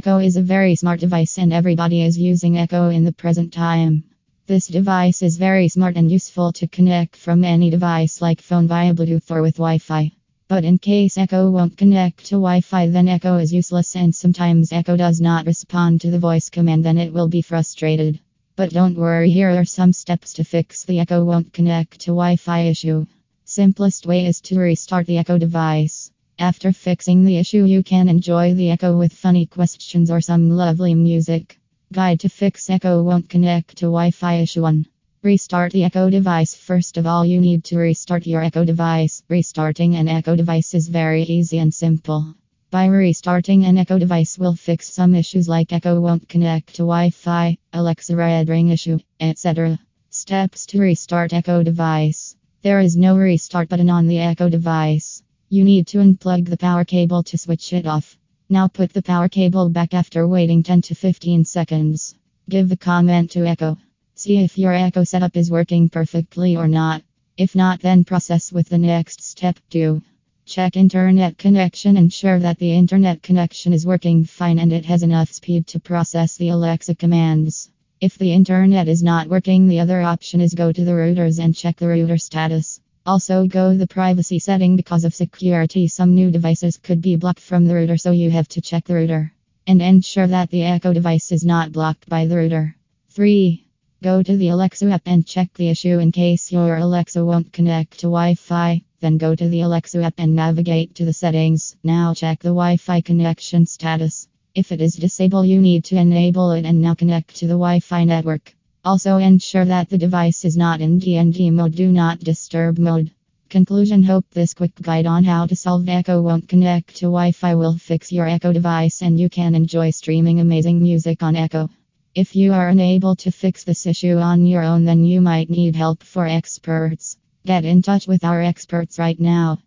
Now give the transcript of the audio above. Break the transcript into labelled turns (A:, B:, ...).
A: Echo is a very smart device and everybody is using Echo in the present time. This device is very smart and useful to connect from any device like phone via Bluetooth or with Wi Fi. But in case Echo won't connect to Wi Fi, then Echo is useless, and sometimes Echo does not respond to the voice command, then it will be frustrated. But don't worry, here are some steps to fix the Echo won't connect to Wi Fi issue. Simplest way is to restart the Echo device. After fixing the issue, you can enjoy the Echo with funny questions or some lovely music. Guide to fix Echo won't connect to Wi Fi issue 1. Restart the Echo device. First of all, you need to restart your Echo device. Restarting an Echo device is very easy and simple. By restarting an Echo device will fix some issues like Echo won't connect to Wi-Fi, Alexa red ring issue, etc. Steps to restart Echo device. There is no restart button on the Echo device. You need to unplug the power cable to switch it off. Now put the power cable back after waiting 10 to 15 seconds. Give the comment to Echo. See if your Echo setup is working perfectly or not. If not, then process with the next step 2. Check internet connection. Ensure that the internet connection is working fine and it has enough speed to process the Alexa commands. If the internet is not working, the other option is go to the routers and check the router status. Also, go the privacy setting because of security. Some new devices could be blocked from the router, so you have to check the router and ensure that the Echo device is not blocked by the router. 3. Go to the Alexa app and check the issue in case your Alexa won't connect to Wi Fi. Then go to the Alexa app and navigate to the settings. Now check the Wi Fi connection status. If it is disabled, you need to enable it and now connect to the Wi Fi network. Also ensure that the device is not in DND mode, do not disturb mode. Conclusion Hope this quick guide on how to solve Echo won't connect to Wi Fi will fix your Echo device and you can enjoy streaming amazing music on Echo. If you are unable to fix this issue on your own, then you might need help for experts. Get in touch with our experts right now.